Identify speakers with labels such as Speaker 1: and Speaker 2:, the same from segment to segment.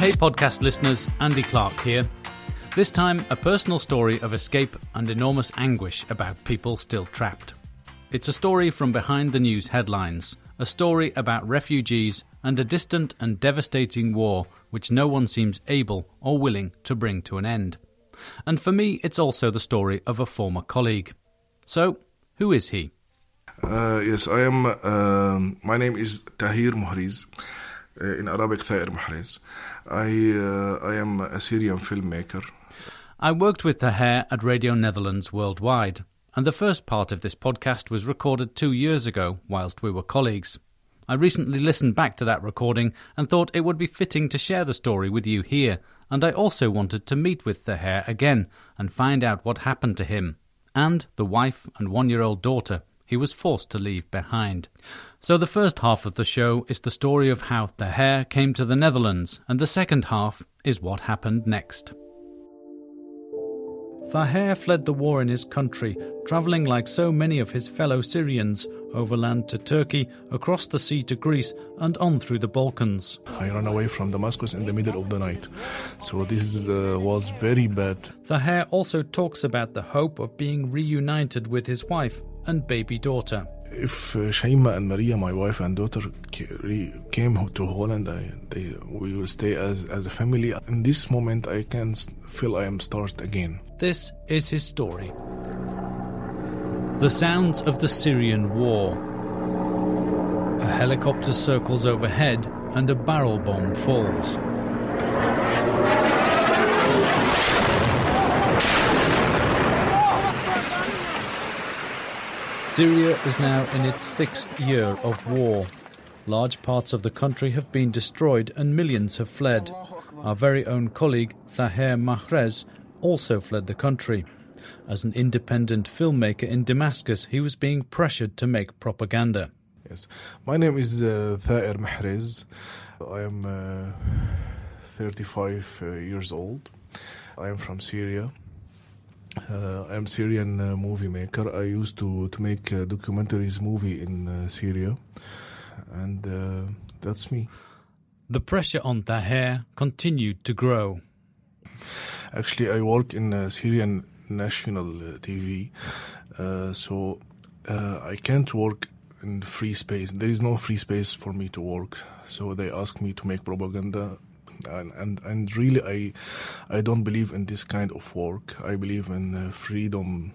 Speaker 1: Hey, podcast listeners, Andy Clark here. This time, a personal story of escape and enormous anguish about people still trapped. It's a story from behind the news headlines, a story about refugees and a distant and devastating war which no one seems able or willing to bring to an end. And for me, it's also the story of a former colleague. So, who is he?
Speaker 2: Uh, yes, I am. Uh, my name is Tahir Muhriz. In Arabic, Tahir Muhriz. I uh, I am a Syrian filmmaker.
Speaker 1: I worked with Tahir at Radio Netherlands worldwide, and the first part of this podcast was recorded two years ago whilst we were colleagues. I recently listened back to that recording and thought it would be fitting to share the story with you here, and I also wanted to meet with Tahir again and find out what happened to him and the wife and one year old daughter he was forced to leave behind. So the first half of the show is the story of how Tahir came to the Netherlands, and the second half is what happened next. Tahir fled the war in his country, travelling like so many of his fellow Syrians, overland to Turkey, across the sea to Greece, and on through the Balkans.
Speaker 2: I ran away from Damascus in the middle of the night, so this uh, was very bad.
Speaker 1: Tahir also talks about the hope of being reunited with his wife and baby daughter.
Speaker 2: If uh, Shaima and Maria, my wife and daughter, came to Holland, I, they, we will stay as, as a family. In this moment, I can feel I am started again.
Speaker 1: This is his story. The sounds of the Syrian war. A helicopter circles overhead and a barrel bomb falls. Syria is now in its sixth year of war. Large parts of the country have been destroyed and millions have fled. Our very own colleague, Tahir Mahrez, also fled the country. As an independent filmmaker in Damascus, he was being pressured to make propaganda.
Speaker 2: Yes, my name is uh, Thair Mahrez. I am uh, 35 uh, years old. I am from Syria. Uh, I'm Syrian uh, movie maker. I used to to make uh, documentaries movie in uh, Syria, and uh, that's me.
Speaker 1: The pressure on Tahir continued to grow.
Speaker 2: Actually, I work in uh, Syrian national TV, so I can't work in free space. There is no free space for me to work. So they ask me to make propaganda and, and and really I I don't believe in this kind of work. I believe in uh, freedom.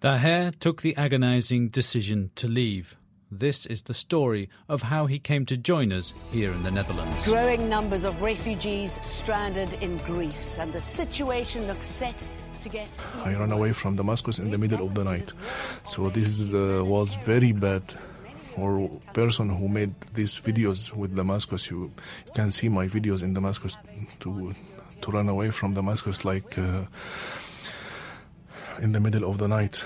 Speaker 1: Tahir took the agonizing decision to leave. This is the story of how he came to join us here in the Netherlands.
Speaker 3: Growing numbers of refugees stranded in Greece, and the situation looks set to get.
Speaker 2: I ran away from Damascus in the middle of the night, so this is, uh, was very bad or person who made these videos with Damascus, you, can see my videos in Damascus to to run away from Damascus like uh, in the middle of the night.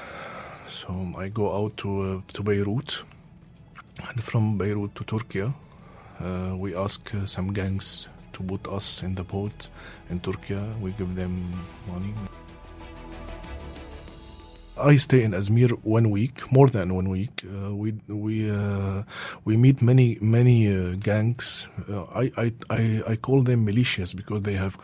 Speaker 2: So I go out to uh, to Beirut, and from Beirut to Turkey, uh, we ask uh, some gangs to put us in the boat in Turkey. We give them money. I stay in Izmir one week, more than one week. Uh, we we uh, we meet many many uh, gangs. Uh, I, I I I call them militias because they have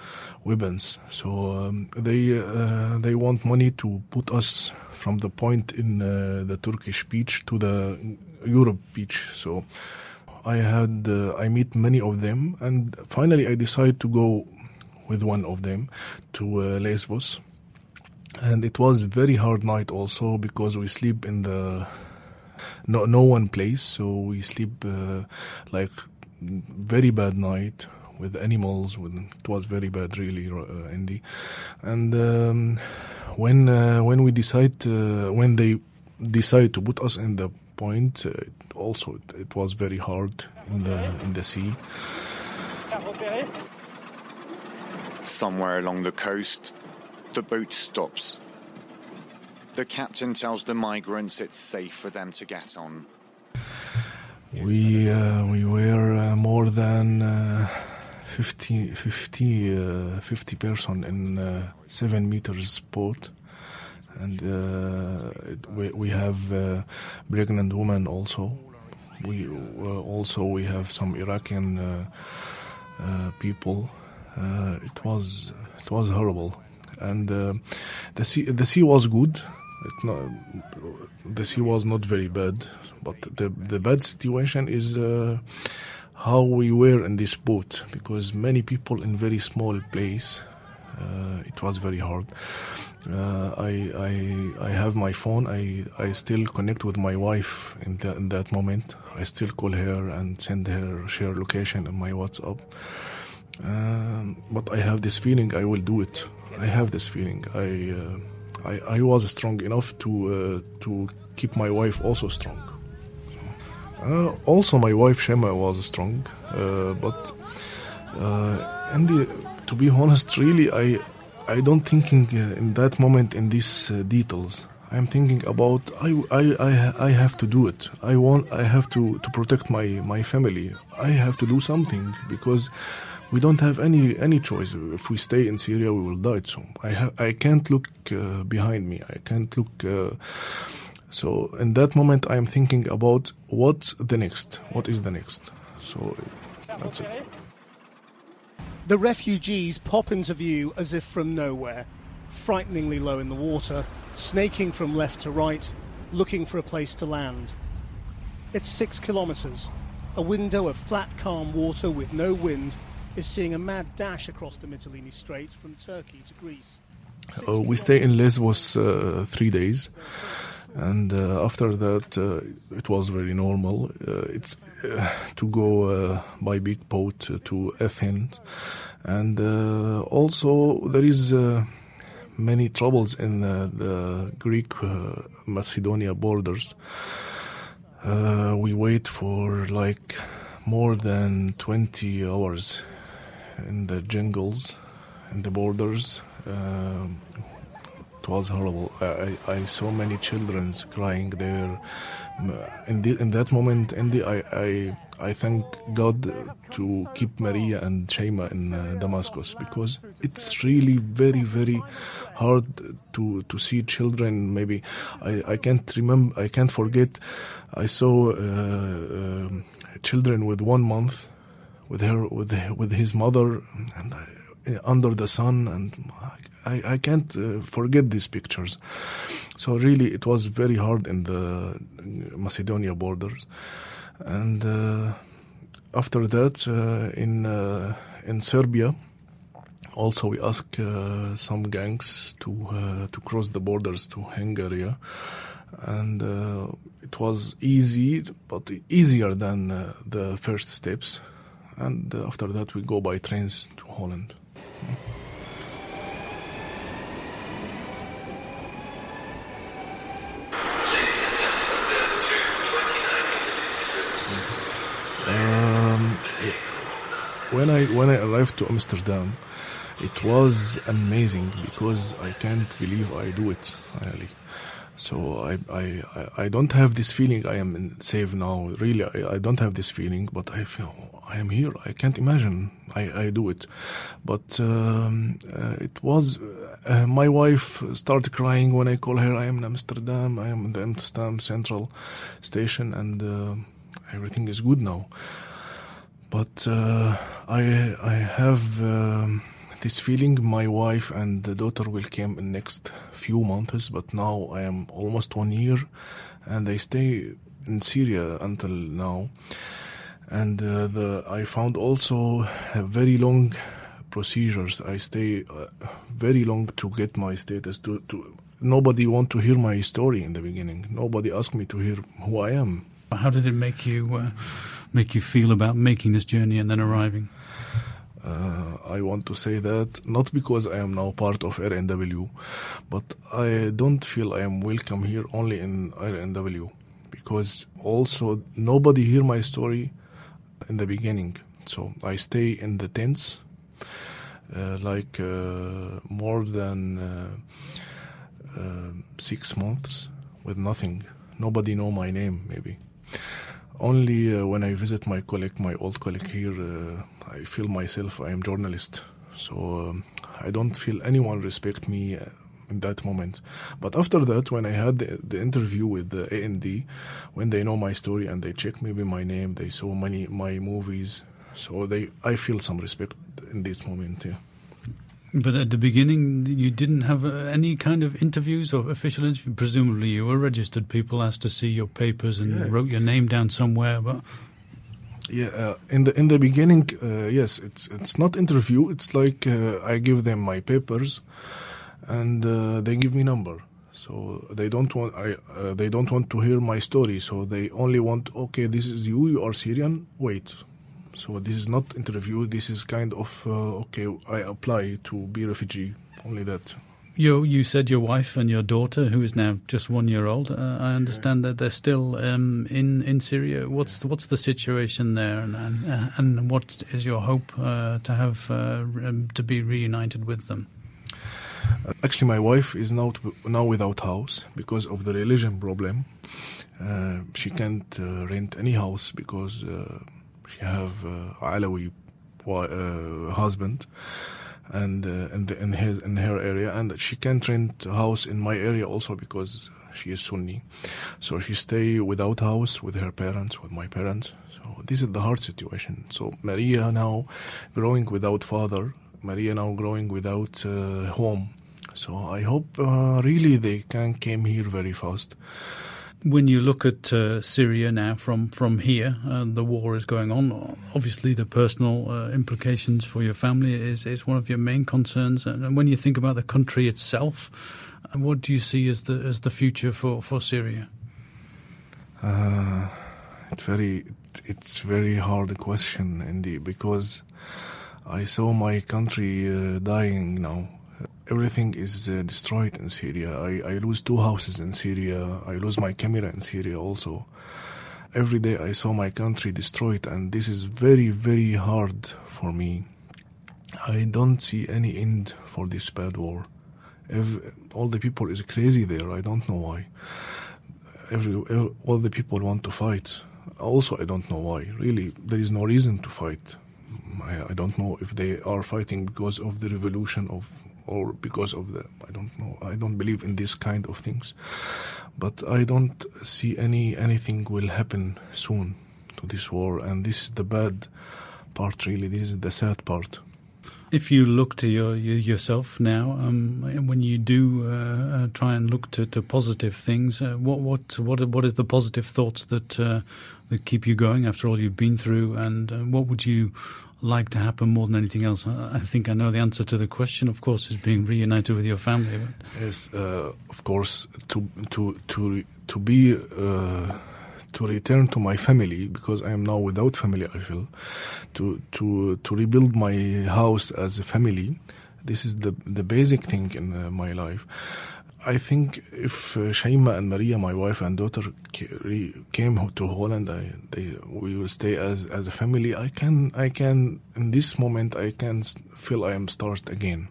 Speaker 2: weapons. So um, they uh, they want money to put us from the point in uh, the Turkish beach to the Europe beach. So I had I meet many of them, and finally I decide to go with one of them to Lesbos and it was very hard night also because we sleep in the no no one place. So we sleep uh, like very bad night with animals. When it was very bad really uh, Andy. And um, when uh, when we decide uh, when they decide to put us in the point uh, it also it, it was very hard in the in the sea.
Speaker 4: Somewhere along the coast the boat stops. The captain tells the migrants it's safe for them to get on.
Speaker 2: We uh, we were uh, more than uh, 50, 50, uh, 50 person in uh, seven meters boat, and uh, it, we we have pregnant women also. We also we have some Iraqi people it was it was horrible, and uh, the sea the sea was good. Not, the sea was not very bad, but the the bad situation is uh, how we were in this boat because many people in very small place. Uh, it was very hard. Uh, I, I I have my phone. I, I still connect with my wife in, the, in that moment. I still call her and send her share location on my WhatsApp. Um, but I have this feeling I will do it. I have this feeling. I uh, I, I was strong enough to uh, to keep my wife also strong. Uh, also, my wife Shema was strong, uh, but uh, and the, to be honest, really, I I don't thinking uh, in that moment in these details. I'm thinking about I, I, I, I have to do it. I want I have to, to protect my, my family. I have to do something because we don't have any any choice. If we stay in Syria, we will die. So I have I can't look uh, behind me. I can't look. Uh, so in that moment, I am thinking about what's the next. What is the next? So that's it.
Speaker 5: The refugees pop into view as if from nowhere, frighteningly low in the water, snaking from left to right, looking for a place to land. It's six kilometres. A window of flat, calm water with no wind is seeing a mad dash across the Mytilene Strait from Turkey to Greece.
Speaker 2: Uh, we stay in Lesbos uh, three days, and uh, after that uh, it was very normal. Uh, it's uh, to go by big boat to Athens, and also there is many troubles in the Greek Macedonia borders. we wait for like more than 20 hours in the jungles, in the borders. Uh, it was horrible. I, I saw many children crying there. In, the, in that moment, Andy, I, I, I thank God to keep Maria and Shema in uh, Damascus because it's really very, very hard to, to see children. Maybe I, I can't remember, I can't forget. I saw uh, uh, children with one month with her with with his mother and uh, under the sun and I, I can't uh, forget these pictures. So really it was very hard in the Macedonia borders and uh, after that uh, in uh, in Serbia also we ask uh, some gangs to to cross the borders to Hungary. And it was easy but easier than the first steps and uh, after that we go by trains to Holland. Um, when I when I arrived to Amsterdam, it was amazing because I can't believe I do it finally. So I, I, I don't have this feeling I am safe now. Really, I, I don't have this feeling, but I feel I am here. I can't imagine I, I do it. But um, uh, it was, uh, my wife started crying when I call her. I am in Amsterdam. I am in the Amsterdam Central Station and uh, everything is good now. But uh, I, I have um, this feeling my wife and the daughter will come in next few months but now i am almost one year and i stay in syria until now. And uh, the i found also very long procedures. I stay uh, very long to get my status to, to nobody want to hear my story in the beginning. Nobody asked me to hear who i am.
Speaker 1: How did it make you uh, make you feel about making this journey and then arriving
Speaker 2: uh, I want to say that not because I am now part of RNW, but I don't feel I am welcome here only in RNW because also nobody hear my story in the beginning. So I stay in the tents uh, like uh, more than uh, uh, six months with nothing. Nobody know my name maybe. Only uh, when I visit my colleague, my old colleague here, uh, I feel myself I am journalist. So um, I don't feel anyone respect me uh, in that moment. But after that, when I had the, the, interview with the IND, when they know my story and they check maybe my name, they saw many my movies. So they, I feel some respect in this moment. Yeah.
Speaker 1: But at the beginning, you didn't have uh, any kind of interviews or official interview. Presumably, you were registered. People asked to see your papers and
Speaker 2: Yeah.
Speaker 1: wrote your name down somewhere. But
Speaker 2: Yeah, uh, in the in the beginning, uh, yes, it's it's not interview. It's like uh, I give them my papers, and uh, they give me number. So they don't want I uh, they don't want to hear my story. So they only want okay, this is you. You are Syrian. Wait. So this is not interview. This is kind of uh, okay. I apply to be refugee. Only that.
Speaker 1: you you said your wife and your daughter, who is now just one year old. Uh, I understand that they're still um, in in Syria. What's what's the situation there, and and, and what is your hope uh, to have uh, um, to be reunited with them?
Speaker 2: Actually, my wife is now now without house because of the religion problem. Uh, she can't uh, rent any house because uh, she have uh, Alawi uh, husband and uh, in, the, in his in her area, and she can't rent house in my area also because she is Sunni. So she stay without house with her parents, with my parents. So this is the hard situation. So Maria now growing without father. Maria now growing without uh, home. So I hope uh, really they can came here very fast.
Speaker 1: When you look at uh, Syria now from from here, uh, the war is going on. Obviously, the personal uh, implications for your family is is one of your main concerns. And and when you think about the country itself, uh, what do you see as the as the future for for Syria?
Speaker 2: Uh, it's very it's very hard question indeed because I saw my country uh, dying now. Everything is uh, destroyed in Syria. I, I lose two houses in Syria. I lose my camera in Syria also. Every day I saw my country destroyed, and this is very very hard for me. I don't see any end for this bad war. Ev- all the people is crazy there. I don't know why every, every all the people want to fight. Also, I don't know why. Really, there is no reason to fight. I, I don't know if they are fighting because of the revolution of or because of the I don't know. I don't believe in this kind of things. But I don't see any anything will happen soon to this war, and this is the bad part. Really, this is the sad part.
Speaker 1: If you look to your, your yourself now, um, when you do uh, uh, try and look to, to positive things, uh, what what what are, what are the positive thoughts that uh, that keep you going after all you've been through, and uh, what would you like to happen more than anything else? I, think I know the answer to the question. Of course, is being reunited with your family. But
Speaker 2: Yes, uh, of course, to to to to be uh, to return to my family because I am now without family. I feel to to to rebuild my house as a family. This is the the basic thing in uh, my life. I think if uh, Shaima and Maria, my wife and daughter, came to Holland, I, they, we will stay as as a family. I can I can in this moment I can feel I am start again.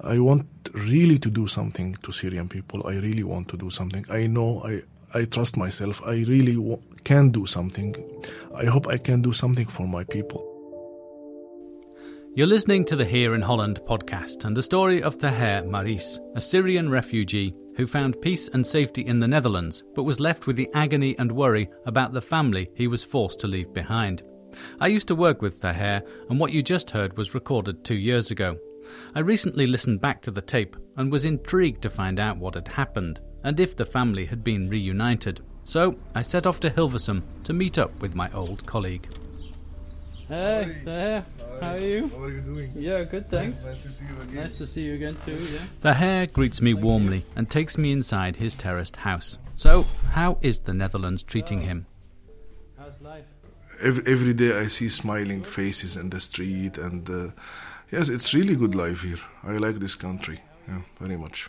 Speaker 2: I want really to do something to Syrian people. I really want to do something. I know I I trust myself. I really can do something. I hope I can do something for my people.
Speaker 1: You're listening to the Here in Holland podcast and the story of Taher Maris, a Syrian refugee who found peace and safety in the Netherlands but was left with the agony and worry about the family he was forced to leave behind. I used to work with Taher, and what you just heard was recorded two years ago. I recently listened back to the tape and was intrigued to find out what had happened and if the family had been reunited. So I set off to Hilversum to meet up with my old colleague. Hey, Taher, how are you?
Speaker 2: How are you doing?
Speaker 1: Yeah, good, thanks.
Speaker 2: Nice to see you again.
Speaker 1: Nice to see you again too, yeah. Taher greets me warmly and takes me inside his terraced house. So, how is the Netherlands treating him? How's life?
Speaker 2: Every, every day I see smiling faces in the street, and uh, yes, it's really good life here. I like this country, yeah, very much.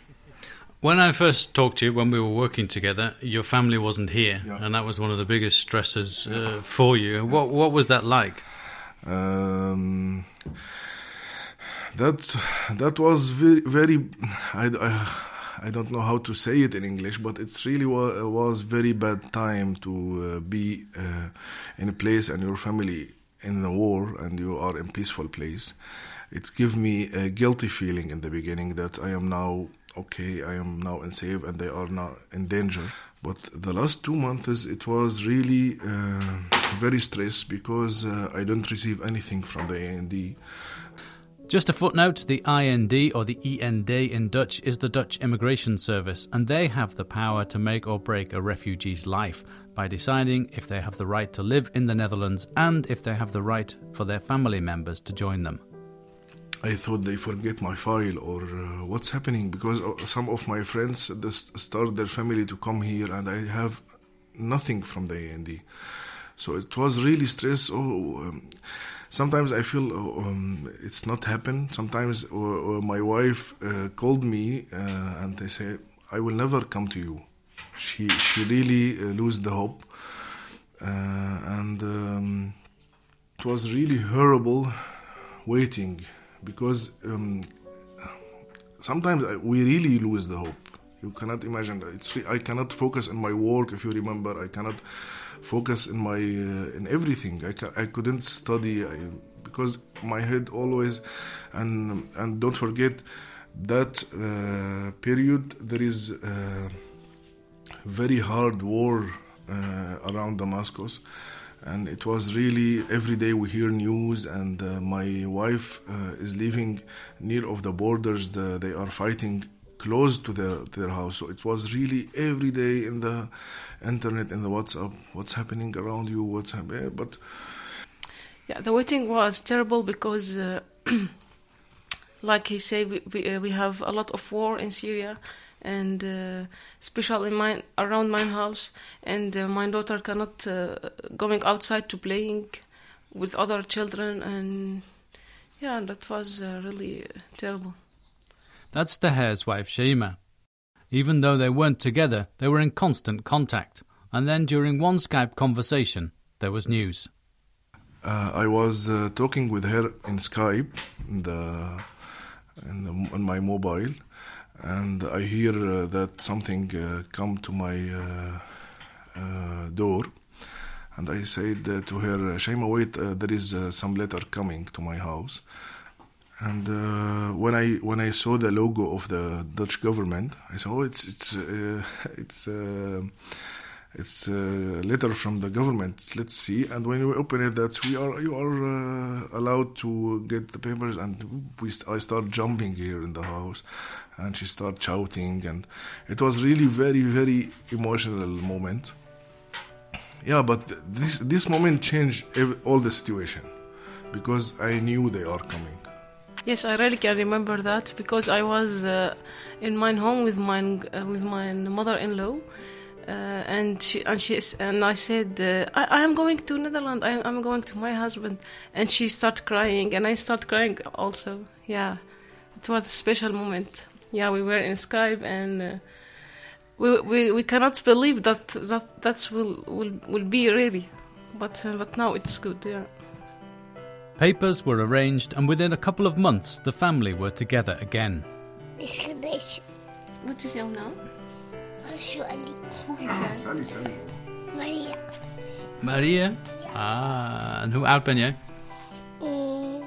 Speaker 1: When I first talked to you, when we were working together, your family wasn't here,
Speaker 2: Yeah.
Speaker 1: and that was one of the biggest stresses uh, for you. What what was that like?
Speaker 2: Um, that that was very, very I, I, I don't know how to say it in English, but it's really wa- was very bad time to uh, be uh, in a place and your family in a war and you are in peaceful place. It gave me a guilty feeling in the beginning that I am now okay, I am now in safe and they are now in danger. But the last two months, it was really uh, very stressed because uh, I don't receive anything from the IND.
Speaker 1: Just a footnote the IND or the END in Dutch is the Dutch Immigration Service, and they have the power to make or break a refugee's life by deciding if they have the right to live in the Netherlands and if they have the right for their family members to join them.
Speaker 2: I thought they forget my file or uh, what's happening because uh, some of my friends start their family to come here and I have nothing from the AND. So it was really stress. Oh, um, sometimes I feel oh, um, it's not happen. Sometimes or, or my wife uh, called me uh, and they say I will never come to you. She she really uh, lose the hope, uh, and um, it was really horrible waiting because um, sometimes we really lose the hope. You cannot imagine. It's I cannot focus on my work. If you remember, I cannot focus in my uh, in everything. I, ca- I couldn't study I, because my head always and and don't forget that uh, period there is uh, very hard war uh, around Damascus and it was really every day we hear news and uh, my wife uh, is living near of the borders the, they are fighting close to their to their house. So it was really every day in the internet in the whatsapp what's happening around you what's happening but
Speaker 6: yeah the waiting was terrible because uh, like he said we, we, uh, we have a lot of war in syria and uh, especially mine around my house and uh, my daughter cannot uh, going outside to playing with other children and yeah that was uh, really terrible
Speaker 1: that's the Taher's wife Shaima. Even though they weren't together, they were in constant contact. And then during one Skype conversation, there was news.
Speaker 2: Uh, I was uh, talking with her in Skype in the, in the, on my mobile, and I hear uh, that something uh, come to my uh, uh, door, and I said to her, "Shaima, wait, there is some letter coming to my house." And uh, when I when I saw the logo of the Dutch government, I said, "Oh, it's it's uh, it's uh, it's a letter from the government. Let's see." And when we open it, that we are you are allowed to get the papers, and we I start jumping here in the house, and she started shouting, and it was really very very emotional moment. Yeah, but this this moment changed all the situation because I knew they are coming.
Speaker 6: Yes, I really can remember that because I was uh, in my home with my uh, with my mother-in-law, uh, and she and she and I said uh, I, I am going to Netherlands. I, am going to my husband, and she started crying, and I started crying also. Yeah, it was a special moment. Yeah, we were in Skype, and uh, we, we we cannot believe that that that's will will will be really, but uh, but now it's good. Yeah.
Speaker 1: Papers were arranged, and within a couple of months, the family were together again.
Speaker 6: What is your name?
Speaker 2: Sally, Sally.
Speaker 7: Maria.
Speaker 1: Maria? Ah, en hoe oud ben jij?
Speaker 7: Mm,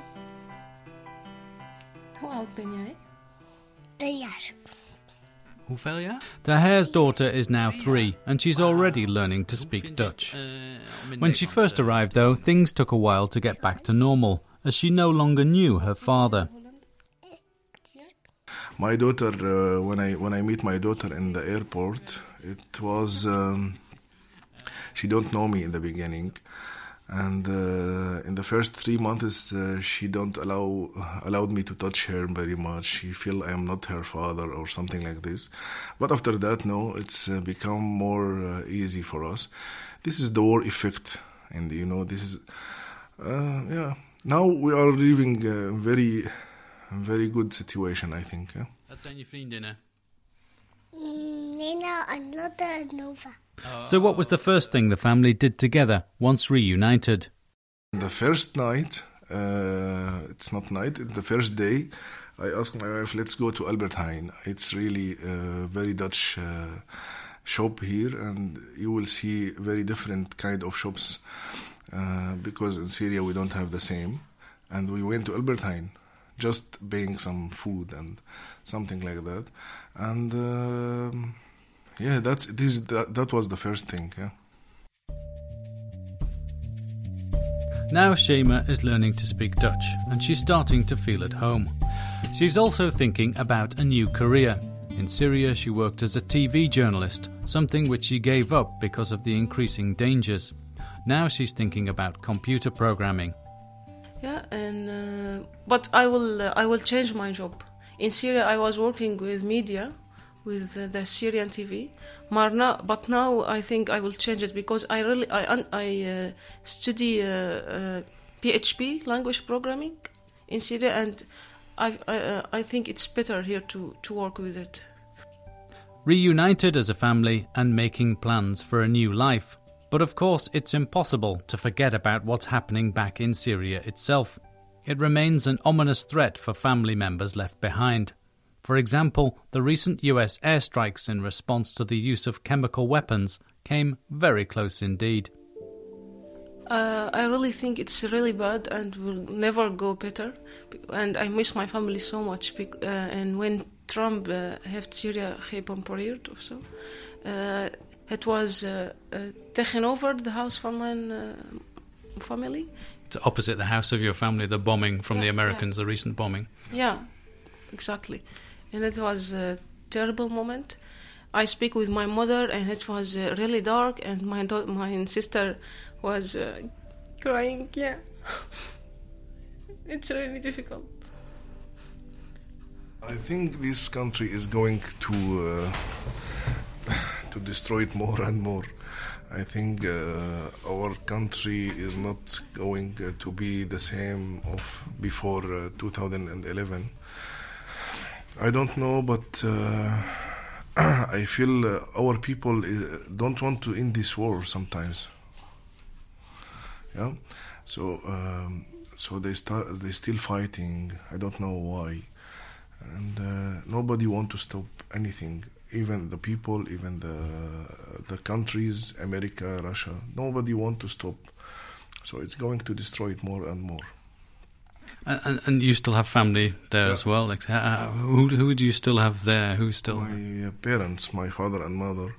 Speaker 6: Hoe oud ben jij?
Speaker 7: drie jaar.
Speaker 1: Hoeveel jaar? Taher's daughter is now three, and she's already learning to speak Dutch. When she first arrived, though, things took a while to get back to normal, as she no longer knew her father.
Speaker 2: My daughter, uh, when I when I meet my daughter in the airport, it was um, she don't know me in the beginning, and uh, in the first three months uh, she don't allow allowed me to touch her very much. She feel i am not her father or something like this. But after that no it's uh, become more uh, easy for us. This is the war effect. And you know this is uh, yeah. Now we are living a very very good situation i think yeah?
Speaker 1: Dat zijn je vriendinnen.
Speaker 7: Mm, Nina and Lotte and Nova.
Speaker 1: So, what was the first thing the family did together once reunited?
Speaker 2: The first night, uh, it's not night, the first day, I asked my wife, let's go to Albert Heijn. It's really a very Dutch uh, shop here, and you will see very different kind of shops uh, because in Syria we don't have the same. And we went to Albert Heijn, just buying some food and something like that. And um Yeah, that's this. That, that was the first thing. Yeah.
Speaker 1: Now Shema is learning to speak Dutch and she's starting to feel at home. She's also thinking about a new career. In Syria, she worked as a TV journalist, something which she gave up because of the increasing dangers. Now she's thinking about computer programming.
Speaker 6: Yeah, and uh, but I will uh, I will change my job. In Syria, I was working with media, with uh, the Syrian TV. Marna, but now I think I will change it because I really I I uh, study uh, uh, PHP language programming in Syria, and I I, uh, I think it's better here to to work with it.
Speaker 1: Reunited as a family and making plans for a new life. But of course, it's impossible to forget about what's happening back in Syria itself. It remains an ominous threat for family members left behind. For example, the recent US airstrikes in response to the use of chemical weapons came very close indeed.
Speaker 6: Uh, I really think it's really bad and will never go better. And I miss my family so much. Uh, and when Trump uh, heeft Syria gebombardeerd of zo, het was uh, uh, tegenover the house van mijn uh, family.
Speaker 1: It's opposite the house of your family, the bombing from
Speaker 6: Yeah,
Speaker 1: the Americans, the recent bombing.
Speaker 6: Yeah, exactly. And it was a terrible moment. I speak with my mother, and it was uh, really dark, and my do- my sister was uh, crying. Yeah, it's really difficult.
Speaker 2: I think this country is going to uh, to destroy it more and more. I think uh, our country is not going uh, to be the same of before uh, 2011. I don't know, but uh, I feel uh, our people uh, don't want to end this war sometimes. Yeah, so um, so they start they still fighting. I don't know why and nobody want to stop anything even the people even the the countries america russia nobody want to stop so it's going to destroy it more and more
Speaker 1: And, and, you still have family there
Speaker 2: Yeah.
Speaker 1: as well. Like, uh, who who do you still have there? Who's still?
Speaker 2: my uh, parents my father and mother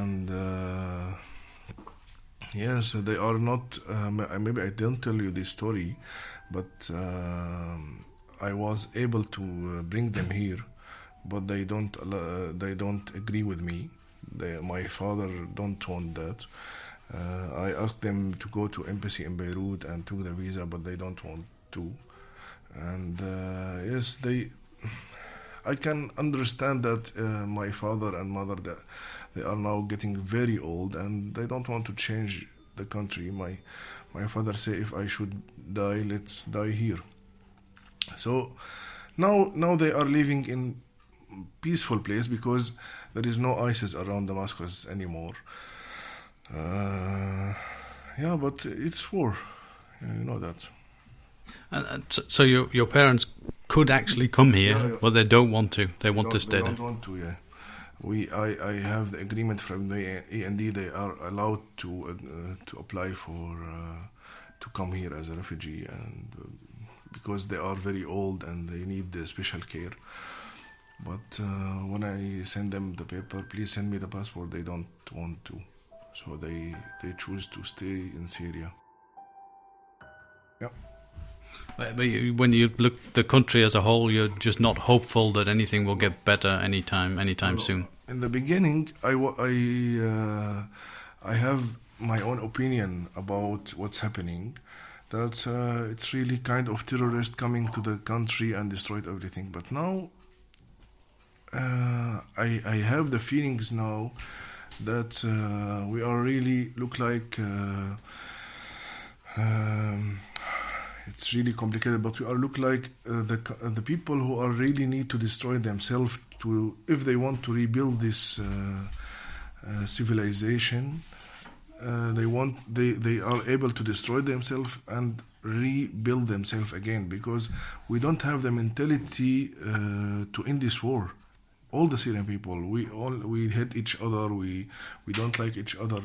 Speaker 2: and uh, yes they are not uh, maybe i didn't tell you this story but um, i was able to uh, bring them here but they don't allow- they don't agree with me they, my father don't want that uh, i asked them to go to embassy in beirut and took the visa but they don't want to and uh, yes they I can understand that uh, my father and mother that they are now getting very old and they don't want to change the country. My my father say if I should die, let's die here. So now now they are living in peaceful place because there is no ISIS around Damascus anymore. Uh, yeah, but it's war. You know that.
Speaker 1: And, and so- your your parents could actually come here,
Speaker 2: Yeah, yeah.
Speaker 1: but they don't want to. They want to stay
Speaker 2: they
Speaker 1: there.
Speaker 2: don't want to, yeah. We, I, I have the agreement from the END. They are allowed to uh, to apply for uh, to come here as a refugee, and uh, because they are very old and they need the special care. But uh, when I send them the paper, please send me the passport. They don't want to, so they they choose to stay in Syria. Yeah.
Speaker 1: But, when you look the country as a whole, you're just not hopeful that anything will get better anytime anytime
Speaker 2: No,
Speaker 1: soon.
Speaker 2: In the beginning, I, I, uh, I have my own opinion about what's happening. That uh, it's really kind of terrorist coming to the country and destroyed everything. But now, uh, I, I have the feelings now that uh, we are really look like. Uh, um, it's really complicated, but we are look like uh, the uh, the people who are really need to destroy themselves to if they want to rebuild this civilization. They want they they are able to destroy themselves and rebuild themselves again because we don't have the mentality uh, to end this war. All the Syrian people, we all we hate each other. We we don't like each other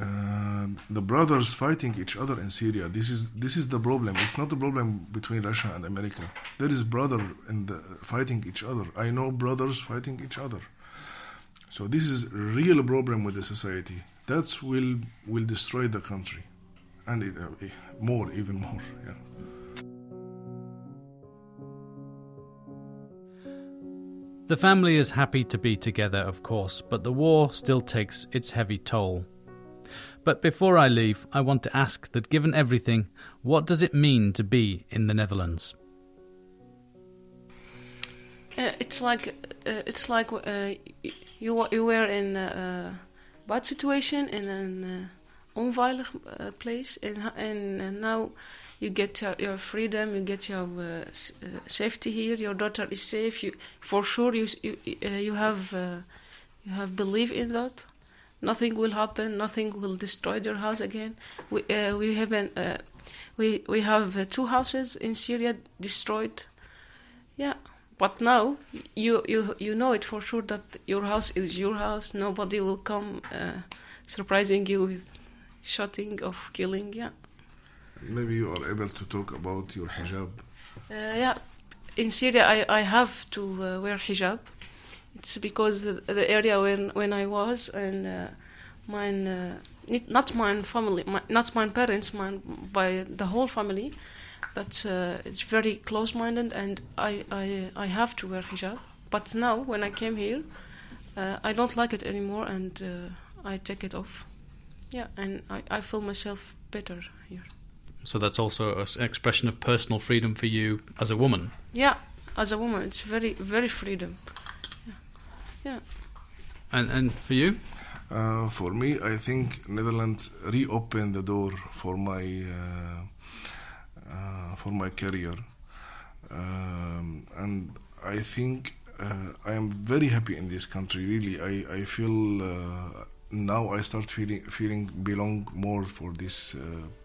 Speaker 2: uh, the brothers fighting each other in Syria. This is this is the problem. It's not a problem between Russia and America. There is brother the fighting each other. I know brothers fighting each other, So this is real problem with the society. That will will destroy the country, and it, uh, more, even more. Yeah.
Speaker 1: The family is happy to be together, of course, but the war still takes its heavy toll. But before I leave, I want to ask that given everything, what does it mean to be in the Netherlands?
Speaker 6: Uh, it's like uh, it's like uh, you you were in a bad situation in an onveilig uh, place, and and now you get your, freedom, you get your uh, safety here. Your daughter is safe. You, for sure, you you, you have you have belief in that. Nothing will happen. Nothing will destroy your house again. We we have been, we we have two houses in Syria destroyed. Yeah. But now you, you you know it for sure that your house is your house. Nobody will come uh, surprising you with shooting of killing. Yeah.
Speaker 2: Maybe you are able to talk about your hijab.
Speaker 6: Uh, yeah, in Syria I, I have to uh, wear hijab. It's because the, the, area when when I was and uh, mine uh, not my family, my, not my parents, mine by the whole family that uh, it's very close-minded, and I, I I have to wear hijab. But now, when I came here, uh, I don't like it anymore, and uh, I take it off. Yeah, and I, I feel myself better here.
Speaker 1: So that's also an expression of personal freedom for you as a woman.
Speaker 6: Yeah, as a woman, it's very very freedom. Yeah, yeah.
Speaker 1: And and for you?
Speaker 2: Uh, for me, I think Netherlands reopened the door for my uh, uh, for my career, um, and I think uh, I am very happy in this country. Really, I I feel uh, now I start feeling feeling belong more for these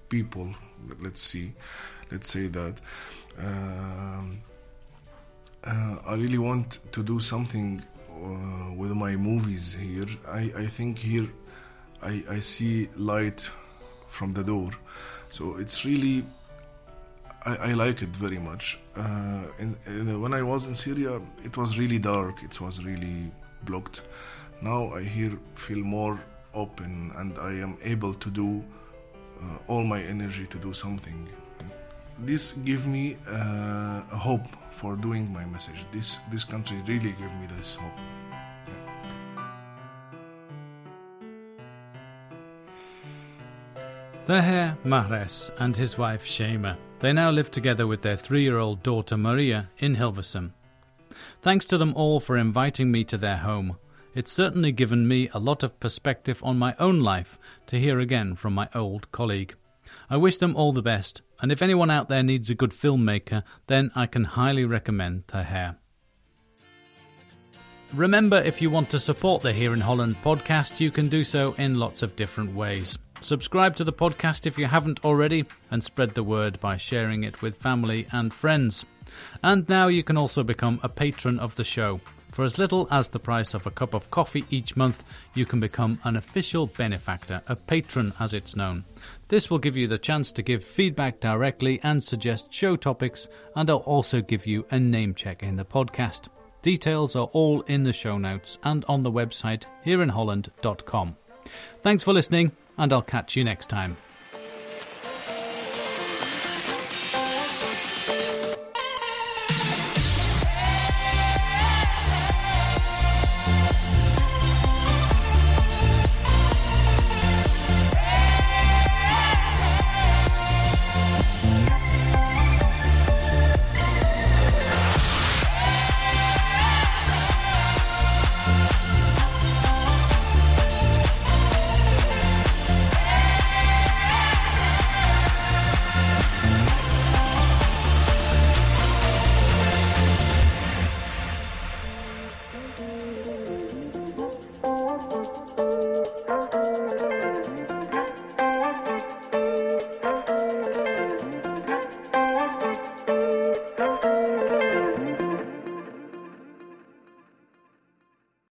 Speaker 2: people. Let's see, let's say that. Um, uh, I really want to do something uh, with my movies here. I, I think here I, I see light from the door. So it's really I, I like it very much. Uh, in, when I was in Syria, it was really dark. It was really blocked. Now I here feel more open, and I am able to do uh, all my energy to do something. This give me uh, a hope for doing my message. This this country really gave me this hope.
Speaker 1: Taher Mahrez and his wife Shema they now live together with their three year old daughter Maria in Hilversum. Thanks to them all for inviting me to their home. It's certainly given me a lot of perspective on my own life to hear again from my old colleague. I wish them all the best, and if anyone out there needs a good filmmaker, then I can highly recommend Taher. Remember, if you want to support the Here in Holland podcast, you can do so in lots of different ways. Subscribe to the podcast if you haven't already, and spread the word by sharing it with family and friends. And now you can also become a patron of the show. For as little as the price of a cup of coffee each month, you can become an official benefactor, a patron as it's known. This will give you the chance to give feedback directly and suggest show topics, and I'll also give you a name check in the podcast. Details are all in the show notes and on the website hereinholland.com. Thanks for listening and I'll catch you next time.